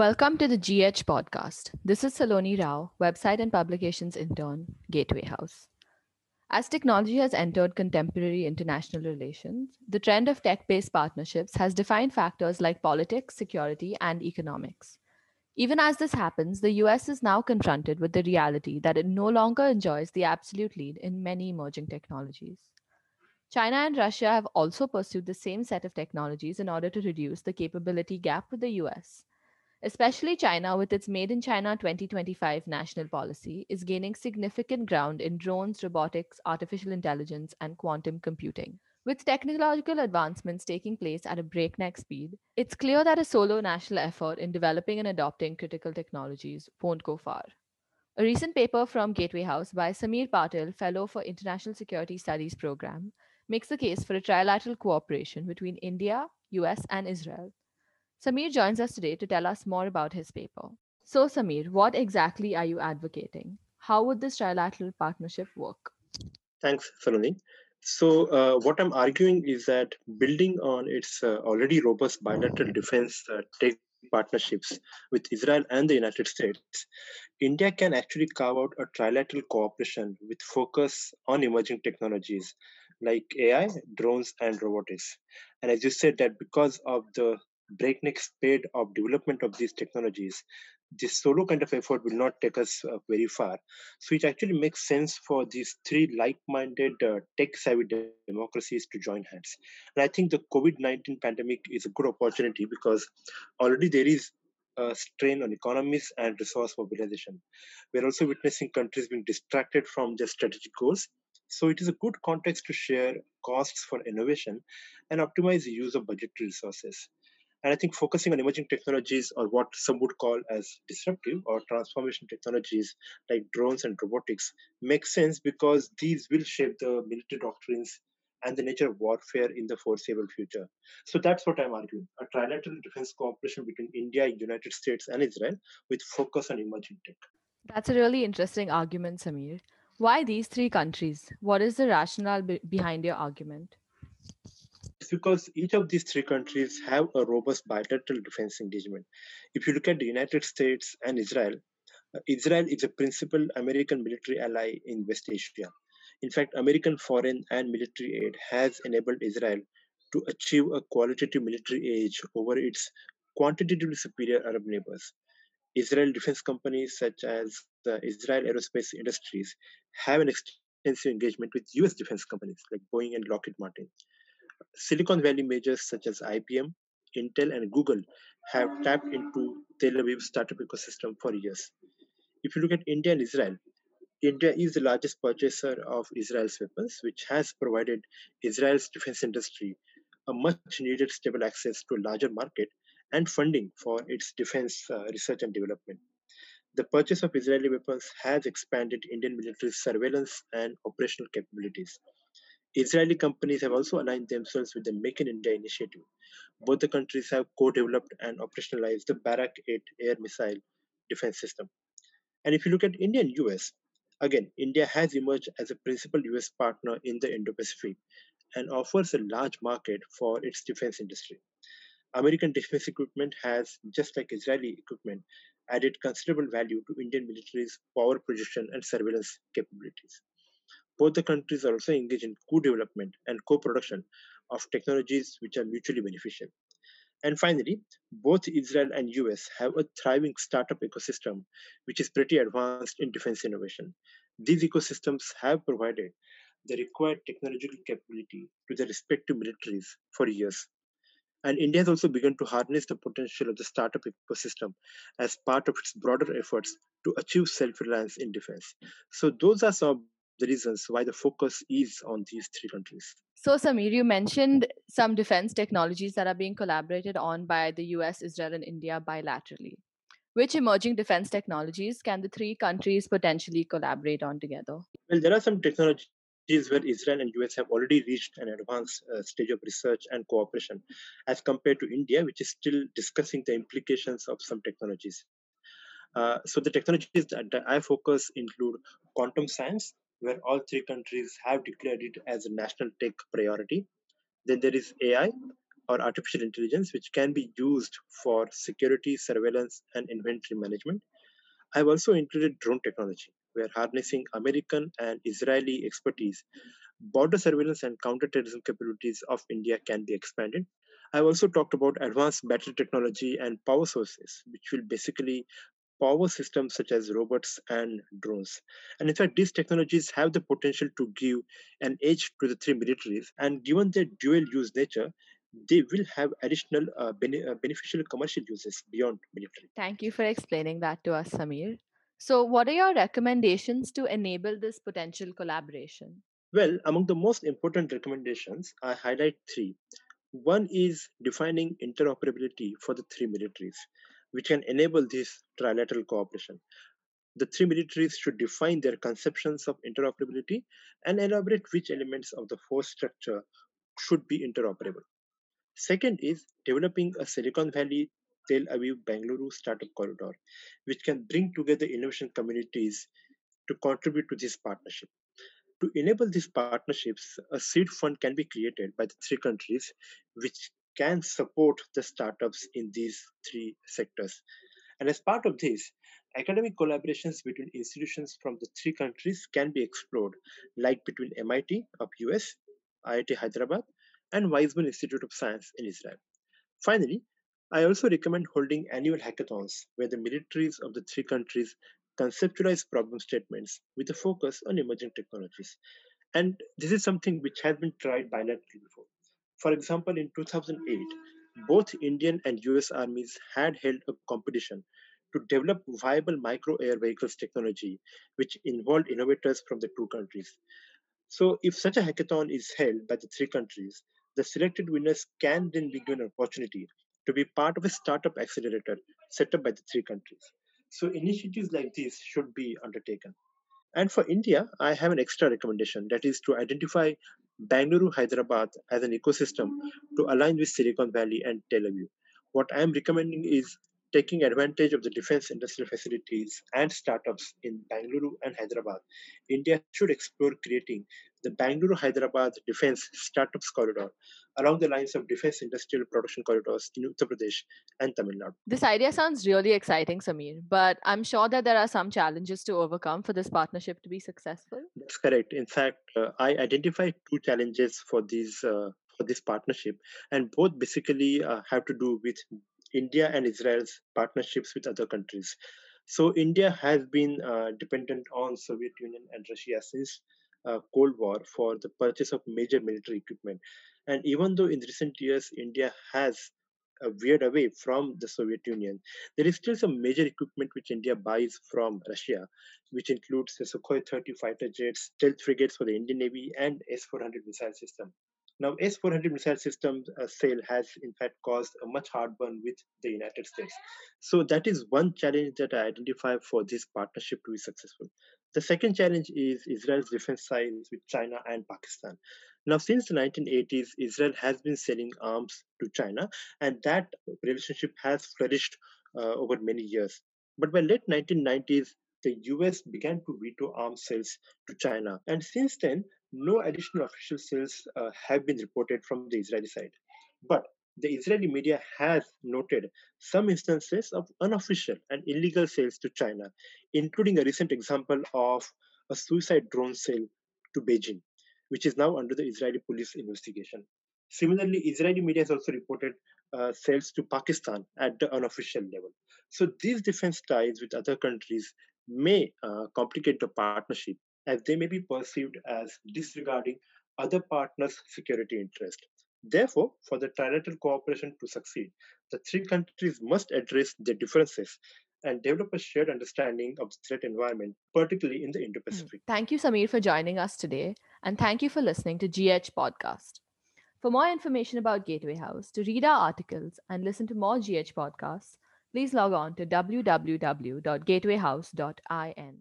Welcome to the GH podcast. This is Saloni Rao, website and publications intern, Gateway House. As technology has entered contemporary international relations, the trend of tech based partnerships has defined factors like politics, security, and economics. Even as this happens, the US is now confronted with the reality that it no longer enjoys the absolute lead in many emerging technologies. China and Russia have also pursued the same set of technologies in order to reduce the capability gap with the US. Especially China, with its Made in China 2025 national policy, is gaining significant ground in drones, robotics, artificial intelligence, and quantum computing. With technological advancements taking place at a breakneck speed, it's clear that a solo national effort in developing and adopting critical technologies won't go far. A recent paper from Gateway House by Sameer Patil, Fellow for International Security Studies Program, makes the case for a trilateral cooperation between India, US, and Israel. Sameer joins us today to tell us more about his paper. So, Sameer, what exactly are you advocating? How would this trilateral partnership work? Thanks, Saloni. So, uh, what I'm arguing is that building on its uh, already robust bilateral defense uh, partnerships with Israel and the United States, India can actually carve out a trilateral cooperation with focus on emerging technologies like AI, drones, and robotics. And as you said, that because of the breakneck speed of development of these technologies, this solo kind of effort will not take us uh, very far. So it actually makes sense for these three like-minded uh, tech-savvy democracies to join hands. And I think the COVID-19 pandemic is a good opportunity because already there is a strain on economies and resource mobilization. We're also witnessing countries being distracted from their strategic goals. So it is a good context to share costs for innovation and optimize the use of budgetary resources. And I think focusing on emerging technologies or what some would call as disruptive or transformation technologies like drones and robotics makes sense because these will shape the military doctrines and the nature of warfare in the foreseeable future. So that's what I'm arguing a trilateral defense cooperation between India, United States, and Israel with focus on emerging tech. That's a really interesting argument, Sameer. Why these three countries? What is the rationale be- behind your argument? Because each of these three countries have a robust bilateral defense engagement. If you look at the United States and Israel, uh, Israel is a principal American military ally in West Asia. In fact, American foreign and military aid has enabled Israel to achieve a qualitative military edge over its quantitatively superior Arab neighbors. Israel defense companies such as the Israel Aerospace Industries have an extensive engagement with US defense companies like Boeing and Lockheed Martin. Silicon Valley majors such as IBM, Intel, and Google have tapped into Tel Aviv's startup ecosystem for years. If you look at India and Israel, India is the largest purchaser of Israel's weapons, which has provided Israel's defense industry a much needed stable access to a larger market and funding for its defense uh, research and development. The purchase of Israeli weapons has expanded Indian military surveillance and operational capabilities. Israeli companies have also aligned themselves with the Make in India initiative. Both the countries have co developed and operationalized the Barak 8 air missile defense system. And if you look at India and US, again, India has emerged as a principal US partner in the Indo Pacific and offers a large market for its defense industry. American defense equipment has, just like Israeli equipment, added considerable value to Indian military's power projection and surveillance capabilities. Both the countries are also engaged in co development and co production of technologies which are mutually beneficial. And finally, both Israel and US have a thriving startup ecosystem which is pretty advanced in defense innovation. These ecosystems have provided the required technological capability to their respective militaries for years. And India has also begun to harness the potential of the startup ecosystem as part of its broader efforts to achieve self reliance in defense. So, those are some the reasons why the focus is on these three countries. So, Sameer, you mentioned some defense technologies that are being collaborated on by the US, Israel, and India bilaterally. Which emerging defense technologies can the three countries potentially collaborate on together? Well, there are some technologies where Israel and US have already reached an advanced uh, stage of research and cooperation, as compared to India, which is still discussing the implications of some technologies. Uh, so the technologies that, that I focus include quantum science, where all three countries have declared it as a national tech priority. Then there is AI, or artificial intelligence, which can be used for security, surveillance, and inventory management. I've also included drone technology, where harnessing American and Israeli expertise, border surveillance and counterterrorism capabilities of India can be expanded. I've also talked about advanced battery technology and power sources, which will basically power systems such as robots and drones. And in fact, these technologies have the potential to give an edge to the three militaries. And given their dual use nature, they will have additional uh, bene- uh, beneficial commercial uses beyond military. Thank you for explaining that to us, Sameer. So, what are your recommendations to enable this potential collaboration? Well, among the most important recommendations, I highlight three. One is defining interoperability for the three militaries, which can enable this trilateral cooperation. The three militaries should define their conceptions of interoperability and elaborate which elements of the force structure should be interoperable. Second is developing a Silicon Valley Tel Aviv Bangalore startup corridor, which can bring together innovation communities to contribute to this partnership. To enable these partnerships, a seed fund can be created by the three countries, which can support the startups in these three sectors. And as part of this, academic collaborations between institutions from the three countries can be explored, like between MIT of US, IIT Hyderabad, and Weizmann Institute of Science in Israel. Finally, I also recommend holding annual hackathons where the militaries of the three countries conceptualize problem statements with a focus on emerging technologies. And this is something which has been tried bilaterally before. For example, in 2008, both Indian and US armies had held a competition to develop viable micro air vehicles technology, which involved innovators from the two countries. So, if such a hackathon is held by the three countries, the selected winners can then be given an opportunity to be part of a startup accelerator set up by the three countries. So initiatives like these should be undertaken. And for India, I have an extra recommendation that is to identify Bangalore Hyderabad as an ecosystem to align with Silicon Valley and Tel Aviv. What I am recommending is taking advantage of the defense industrial facilities and startups in Bangalore and Hyderabad. India should explore creating the Bangalore Hyderabad Defense Startups Corridor along the lines of defense industrial production corridors in Uttar Pradesh and Tamil Nadu. This idea sounds really exciting, Sameer, but I'm sure that there are some challenges to overcome for this partnership to be successful. That's correct. In fact, uh, I identified two challenges for these uh, for this partnership, and both basically uh, have to do with India and Israel's partnerships with other countries. So India has been uh, dependent on Soviet Union and Russia since uh, Cold War for the purchase of major military equipment. And even though in recent years India has uh, veered away from the Soviet Union, there is still some major equipment which India buys from Russia, which includes the Sukhoi 30 fighter jets, stealth frigates for the Indian Navy, and S 400 missile system. Now, S-400 missile system uh, sale has in fact caused a much heartburn with the United States. So that is one challenge that I identify for this partnership to be successful. The second challenge is Israel's defense ties with China and Pakistan. Now, since the 1980s, Israel has been selling arms to China, and that relationship has flourished uh, over many years. But by late 1990s, the US began to veto arms sales to China. And since then, no additional official sales uh, have been reported from the Israeli side. But the Israeli media has noted some instances of unofficial and illegal sales to China, including a recent example of a suicide drone sale to Beijing, which is now under the Israeli police investigation. Similarly, Israeli media has also reported uh, sales to Pakistan at the unofficial level. So these defense ties with other countries may uh, complicate the partnership as they may be perceived as disregarding other partners' security interest. Therefore, for the trilateral cooperation to succeed, the three countries must address their differences and develop a shared understanding of the threat environment, particularly in the hmm. Indo Pacific. Thank you, Sameer, for joining us today, and thank you for listening to GH Podcast. For more information about Gateway House, to read our articles and listen to more GH podcasts, please log on to www.gatewayhouse.in.